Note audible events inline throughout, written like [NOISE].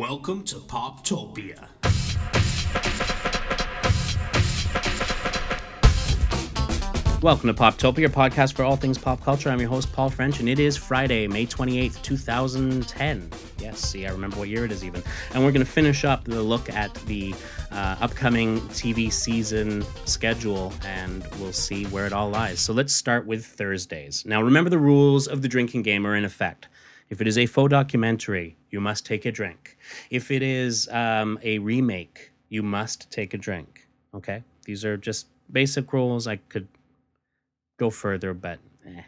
Welcome to Poptopia. Welcome to Poptopia, your podcast for all things pop culture. I'm your host, Paul French, and it is Friday, May 28th, 2010. Yes, see, I remember what year it is even. And we're going to finish up the look at the uh, upcoming TV season schedule, and we'll see where it all lies. So let's start with Thursdays. Now, remember the rules of the drinking game are in effect. If it is a faux documentary, you must take a drink. If it is um, a remake, you must take a drink. Okay? These are just basic rules. I could go further, but eh.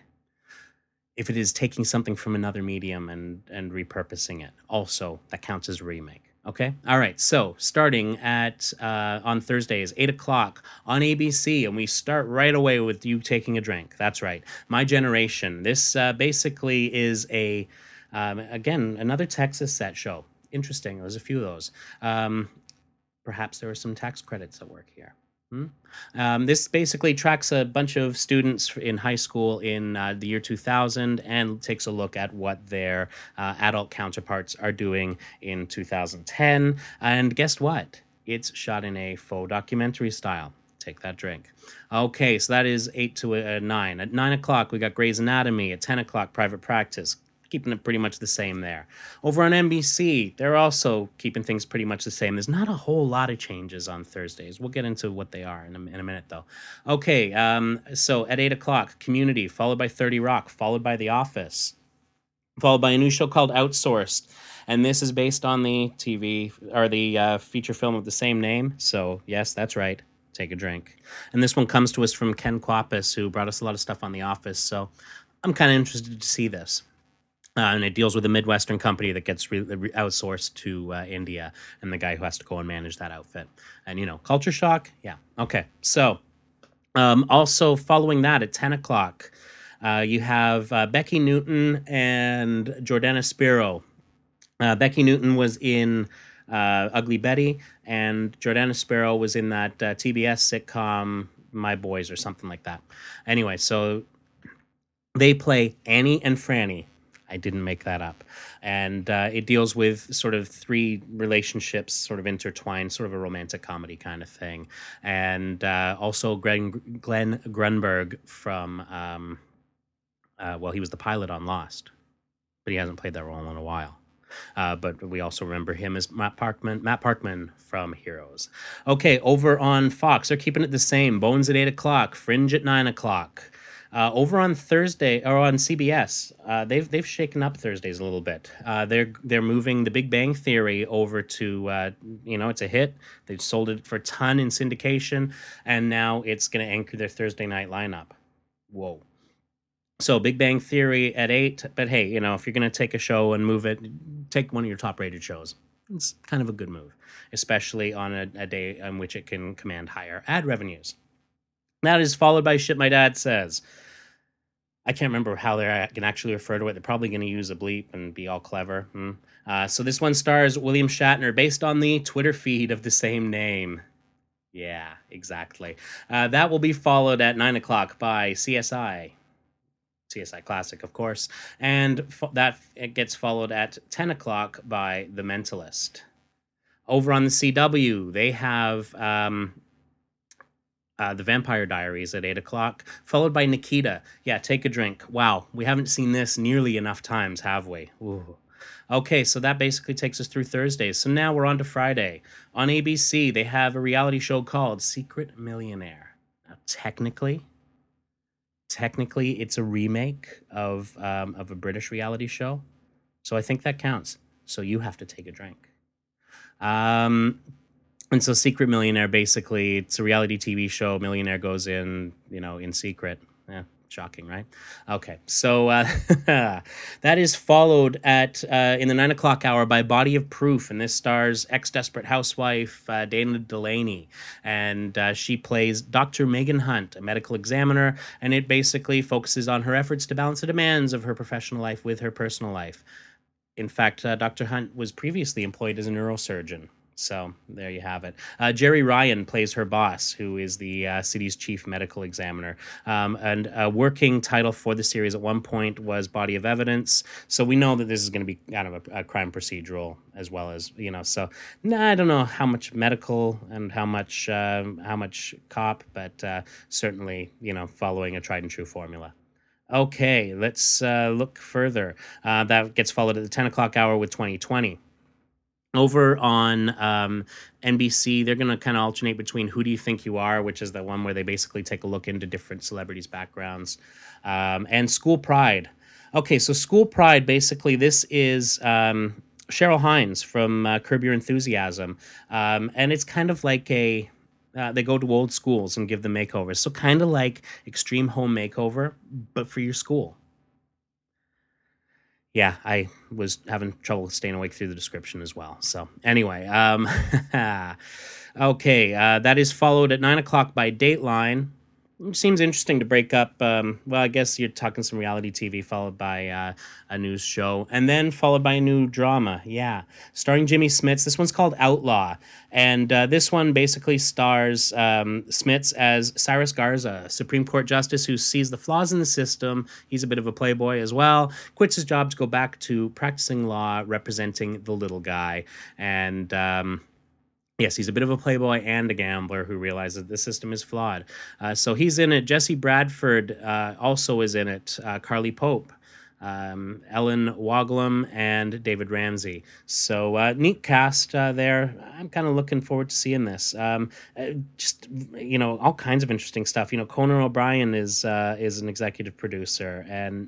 if it is taking something from another medium and and repurposing it, also that counts as a remake. Okay. All right. So starting at uh, on Thursdays, eight o'clock on ABC, and we start right away with you taking a drink. That's right. My generation. This uh, basically is a um, again another Texas set show. Interesting. There's a few of those. Um, perhaps there are some tax credits at work here. Hmm? Um, this basically tracks a bunch of students in high school in uh, the year 2000 and takes a look at what their uh, adult counterparts are doing in 2010. And guess what? It's shot in a faux documentary style. Take that drink. Okay, so that is 8 to uh, 9. At 9 o'clock, we got Grey's Anatomy. At 10 o'clock, Private Practice keeping it pretty much the same there. Over on NBC, they're also keeping things pretty much the same. There's not a whole lot of changes on Thursdays. We'll get into what they are in a, in a minute, though. Okay, um, so at 8 o'clock, Community, followed by 30 Rock, followed by The Office, followed by a new show called Outsourced. And this is based on the TV or the uh, feature film of the same name. So, yes, that's right. Take a drink. And this one comes to us from Ken Kwapis, who brought us a lot of stuff on The Office. So, I'm kind of interested to see this. Uh, and it deals with a Midwestern company that gets re- re- outsourced to uh, India and the guy who has to go and manage that outfit. And, you know, culture shock. Yeah. Okay. So, um, also following that at 10 o'clock, uh, you have uh, Becky Newton and Jordana Spiro. Uh, Becky Newton was in uh, Ugly Betty, and Jordana Spiro was in that TBS sitcom My Boys or something like that. Anyway, so they play Annie and Franny I didn't make that up. And uh, it deals with sort of three relationships sort of intertwined, sort of a romantic comedy kind of thing. And uh, also Glenn, Glenn Grunberg from, um, uh, well, he was the pilot on Lost, but he hasn't played that role in a while. Uh, but we also remember him as Matt Parkman, Matt Parkman from Heroes. Okay, over on Fox, they're keeping it the same. Bones at eight o'clock, Fringe at nine o'clock. Uh, over on Thursday or on CBS, uh, they've they've shaken up Thursdays a little bit. Uh, they're they're moving The Big Bang Theory over to uh, you know it's a hit. They've sold it for a ton in syndication, and now it's going to anchor their Thursday night lineup. Whoa. So Big Bang Theory at eight, but hey, you know if you're going to take a show and move it, take one of your top rated shows. It's kind of a good move, especially on a, a day on which it can command higher ad revenues. That is followed by shit my dad says. I can't remember how they can actually refer to it. They're probably going to use a bleep and be all clever. Hmm. Uh, so this one stars William Shatner, based on the Twitter feed of the same name. Yeah, exactly. Uh, that will be followed at nine o'clock by CSI, CSI Classic, of course, and fo- that it gets followed at ten o'clock by The Mentalist. Over on the CW, they have um, uh, The Vampire Diaries at 8 o'clock, followed by Nikita. Yeah, take a drink. Wow, we haven't seen this nearly enough times, have we? Ooh. Okay, so that basically takes us through Thursdays. So now we're on to Friday. On ABC, they have a reality show called Secret Millionaire. Now, technically, technically, it's a remake of um, of a British reality show, so I think that counts. So you have to take a drink. Um, and so secret millionaire basically it's a reality tv show. Millionaire goes in you know in secret. Yeah shocking right? Okay so uh, [LAUGHS] that is followed at uh, in the nine o'clock hour by body of proof and this stars ex-desperate housewife uh, dana delany and uh, she plays dr megan hunt a medical examiner and it basically focuses on her efforts to balance the demands of her professional life with her personal life. In fact uh, dr hunt was previously employed as a neurosurgeon So there you have it. Uh, Jeri Ryan plays her boss, who is the uh, city's chief medical examiner. Um, and a working title for the series at one point was Body of Evidence. So we know that this is going to be kind of a, a, crime procedural as well as you know. So nah, I don't know how much medical and how much uh, how much cop, but uh, certainly you know following a tried and true formula. Okay, let's uh, look further. Uh, that gets followed at the 10 o'clock hour with 2020 over on um, NBC, they're going to kind of alternate between Who Do You Think You Are, which is the one where they basically take a look into different celebrities' backgrounds, um, and School Pride. Okay, so School Pride, basically, this is um, Cheryl Hines from uh, Curb Your Enthusiasm. Um, and it's kind of like a. Uh, they go to old schools and give them makeovers. So, kind of like Extreme Home Makeover, but for your school yeah, I was having trouble staying awake through the description as well. So anyway, um, [LAUGHS] okay, uh, that is followed at nine o'clock by Dateline seems interesting to break up. Um, well, I guess you're talking some reality TV followed by uh, a news show, and then followed by a new drama. Yeah, starring Jimmy Smits. This one's called Outlaw, and uh, this one basically stars um, Smits as Cyrus Garza, Supreme Court justice who sees the flaws in the system. He's a bit of a playboy as well. Quits his job to go back to practicing law, representing the little guy, and. Um, Yes, he's a bit of a playboy and a gambler who realizes the system is flawed. Uh, so he's in it. Jesse Bradford uh, also is in it. Uh, Carly Pope, um, Ellen Woglom, and David Ramsey. So uh, neat cast uh, there. I'm kind of looking forward to seeing this. Um, uh, just you know, all kinds of interesting stuff. You know, Conan O'Brien is is an executive producer, and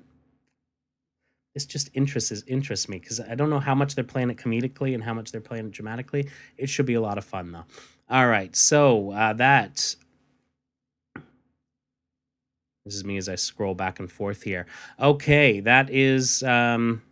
this just interests interests me because I don't know how much they're playing it comedically and how much they're playing it dramatically. It should be a lot of fun though. All right, so uh, that this is me as I scroll back and forth here. Okay, that is um,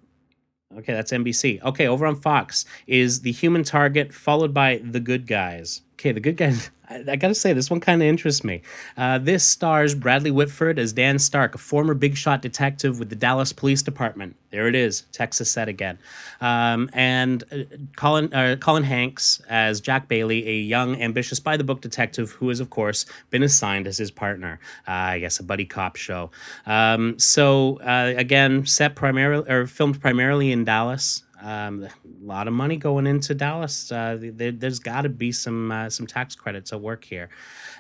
okay. That's NBC. Okay, over on Fox is the Human Target followed by The Good Guys. Okay, The Good Guys. [LAUGHS] I, gotta say, this one kind of interests me. Uh, this stars Bradley Whitford as Dan Stark, a former big shot detective with the Dallas Police Department. There it is, Texas set again. Um, and uh, Colin, uh, Colin Hanks as Jack Bailey, a young, ambitious by the book detective who has, of course, been assigned as his partner. Uh, I guess a buddy cop show. Um, so, uh, again, set primarily or filmed primarily in Dallas. Um, a lot of money going into Dallas. Uh, there, has got to be some uh, some tax credits at work here,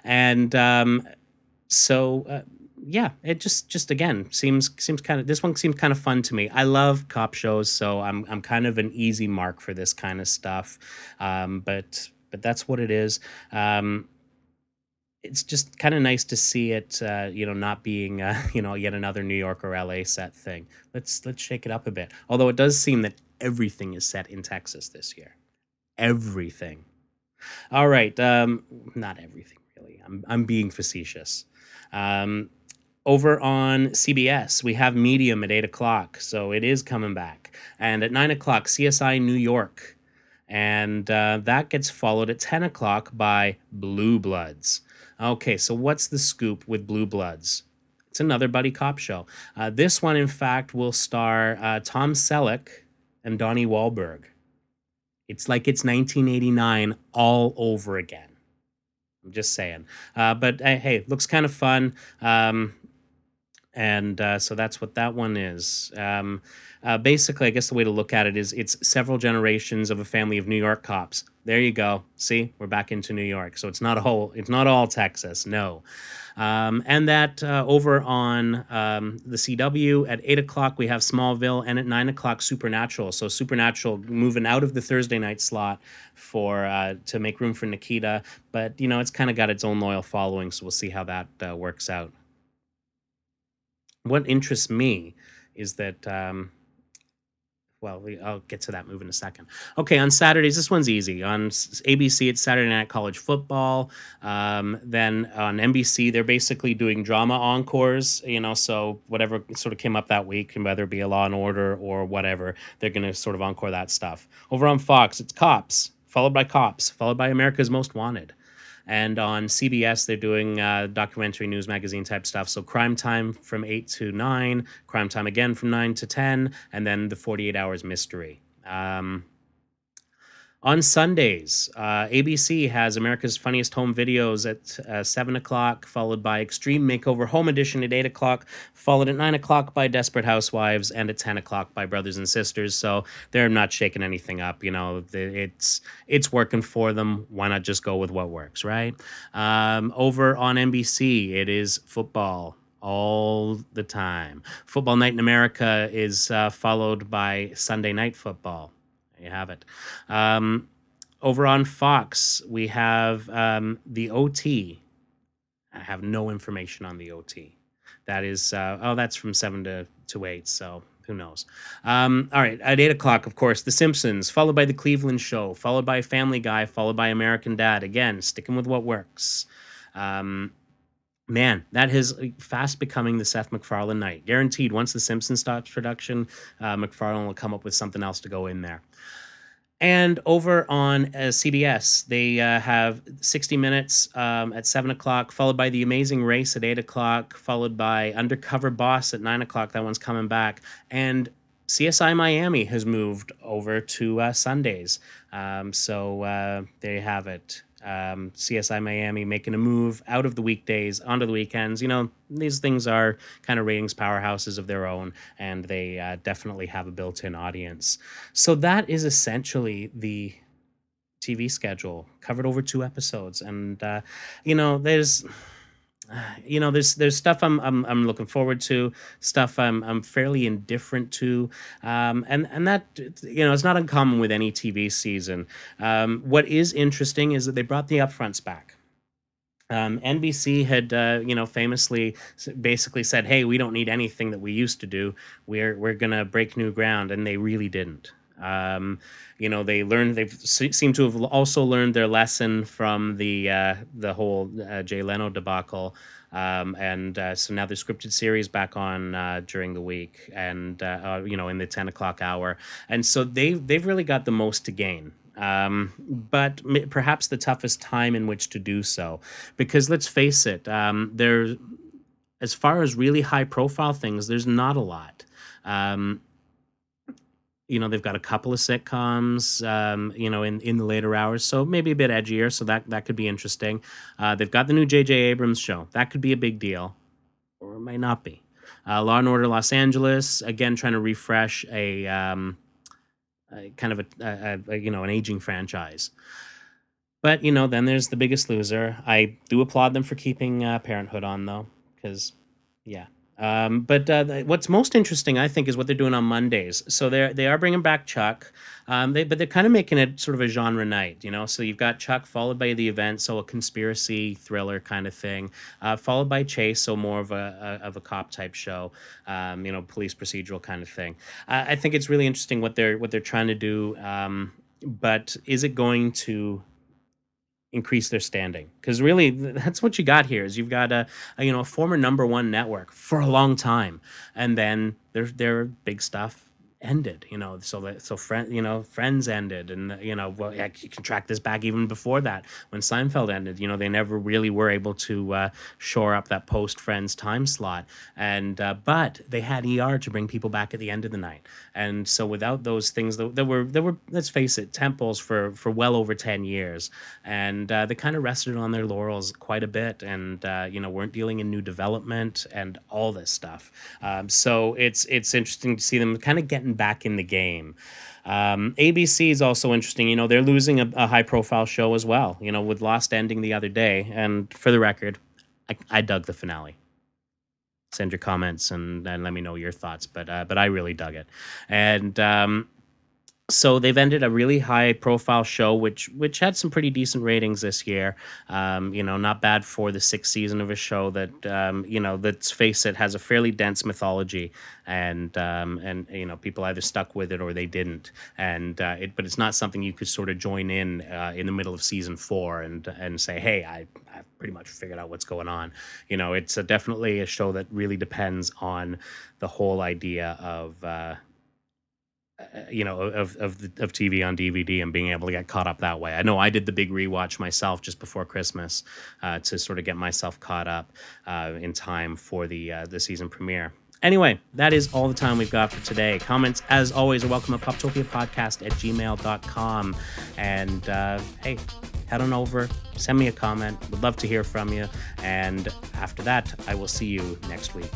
and um, so uh, yeah, it just just again seems seems kind of this one seems kind of fun to me. I love cop shows, so I'm I'm kind of an easy mark for this kind of stuff, um, but but that's what it is. Um, it's just kind of nice to see it, uh, you know, not being, uh, [LAUGHS] you know, yet another New York or LA set thing. Let's let's shake it up a bit. Although it does seem that everything is set in Texas this year. Everything. All right. Um, not everything, really. I'm, I'm being facetious. Um, over on CBS, we have Medium at 8 o'clock. So it is coming back. And at 9 o'clock, CSI New York. And uh, that gets followed at 10 o'clock by Blue Bloods. Okay, so what's the scoop with Blue Bloods? It's another buddy cop show. Uh, this one, in fact, will star uh, Tom Selleck and Donnie Wahlberg. It's like it's 1989 all over again. I'm just saying. Uh, but uh, hey, looks kind of fun. Um, and uh, so that's what that one is. Um, uh, basically, I guess the way to look at it is it's several generations of a family of New York cops. There you go. See, we're back into New York. So it's not a whole. It's not all Texas. No. Um, and that uh, over on um, the CW at 8 o'clock, we have Smallville, and at 9 o'clock, Supernatural. So Supernatural moving out of the Thursday night slot for uh, to make room for Nikita. But, you know, it's kind of got its own loyal following, so we'll see how that uh, works out. What interests me is that. Um, well, we, I'll get to that move in a second. Okay, on Saturdays, this one's easy. On ABC, it's Saturday Night College Football. Um, then on NBC, they're basically doing drama encores. You know, so whatever sort of came up that week, whether it be a Law and Order or whatever, they're going to sort of encore that stuff. Over on Fox, it's Cops, followed by Cops, followed by America's Most Wanted. And on CBS, they're doing uh, documentary news magazine type stuff. So Crime Time from 8 to 9, Crime Time again from 9 to 10, and then the 48 Hours Mystery. Um, On Sundays, uh, ABC has America's Funniest Home Videos at uh, 7 o'clock, followed by Extreme Makeover Home Edition at 8 o'clock, followed at 9 o'clock by Desperate Housewives, and at 10 o'clock by Brothers and Sisters. So they're not shaking anything up. You know, it's it's working for them. Why not just go with what works, right? Um, over on NBC, it is football all the time. Football Night in America is uh, followed by Sunday Night Football you have it. Um, over on Fox, we have um, the OT. I have no information on the OT. That is, uh, oh, that's from 7 to, to 8, so who knows? Um, all right, at 8 o'clock, of course, The Simpsons, followed by The Cleveland Show, followed by Family Guy, followed by American Dad. Again, sticking with what works. Um, man, that is fast becoming the Seth MacFarlane night. Guaranteed, once The Simpsons stops production, uh, MacFarlane will come up with something else to go in there. And over on uh, CBS, they uh, have 60 Minutes um, at 7 o'clock, followed by The Amazing Race at 8 o'clock, followed by Undercover Boss at 9 o'clock. That one's coming back. And CSI Miami has moved over to uh, Sundays. Um, so uh, there you have it um, CSI Miami making a move out of the weekdays onto the weekends. You know, these things are kind of ratings powerhouses of their own, and they uh, definitely have a built in audience. So that is essentially the TV schedule covered over two episodes. And, uh, you know, there's you know there's there's stuff I'm, I'm I'm looking forward to stuff I'm I'm fairly indifferent to um, and and that you know it's not uncommon with any TV season um, what is interesting is that they brought the upfronts back um, NBC had, uh, you know, famously basically said, "Hey, we don't need anything that we used to do. We're we're gonna break new ground," and they really didn't. Um, you know, they learned. They seem to have also learned their lesson from the uh, the whole uh, Jay Leno debacle. Um, and uh, so now the scripted series back on uh, during the week, and uh, uh, you know in the ten o'clock hour, and so they they've really got the most to gain. Um, but perhaps the toughest time in which to do so, because let's face it, um, there, as far as really high profile things, there's not a lot. Um, you know they've got a couple of sitcoms um, you know in, in the later hours so maybe a bit edgier so that that could be interesting. Uh, they've got the new jj abrams show. That could be a big deal or it might not be. Uh, law and order los angeles again trying to refresh a, um, a kind of a, a, a, you know an aging franchise. But you know then there's the biggest loser. I do applaud them for keeping uh, parenthood on though because yeah um, but uh, what's most interesting, I think, is what they're doing on Mondays. So they they are bringing back Chuck, um, they, but they're kind of making it sort of a genre night, you know. So you've got Chuck followed by the event, so a conspiracy thriller kind of thing, uh, followed by Chase, so more of a, a of a cop type show, um, you know, police procedural kind of thing. I think it's really interesting what they're what they're trying to do. Um, but is it going to increase their standing. Because really that's what you got here is you've got a, a, you know a former number one network for a long time and then their their big stuff ended you know so that so friend you know friends ended and you know well you can track this back even before that when seinfeld ended you know they never really were able to uh, shore up that post friends time slot. And uh, but they had er to bring people back at the end of the night. And so without those things that were there were let's face it temples for for well over 10 years. And uh, they kind of rested on their laurels quite a bit and uh, you know weren't dealing in new development and all this stuff. Um, so it's it's interesting to see them kind of getting back in the game. Um, ABC is also interesting. You know, they're losing a, a high profile show as well, you know, with Lost ending the other day. And for the record, I, I dug the finale. Send your comments and, and let me know your thoughts. But uh, but I really dug it. And um, so they've ended a really high profile show which which had some pretty decent ratings this year. Um, you know not bad for the sixth season of a show that um, you know let's face it has a fairly dense mythology and um, and you know people either stuck with it or they didn't. And uh, it but it's not something you could sort of join in uh, in the middle of season four and and say hey I I've pretty much figured out what's going on. You know it's a, definitely a show that really depends on the whole idea of uh, you know of of of TV on DVD and being able to get caught up that way. I know I did the big rewatch myself just before Christmas uh, to sort of get myself caught up uh, in time for the uh, the season premiere. Anyway, that is all the time we've got for today. Comments, as always, are welcome at poptopiapodcast at gmail.com. And uh, hey, head on over, send me a comment. Would love to hear from you. And after that, I will see you next week.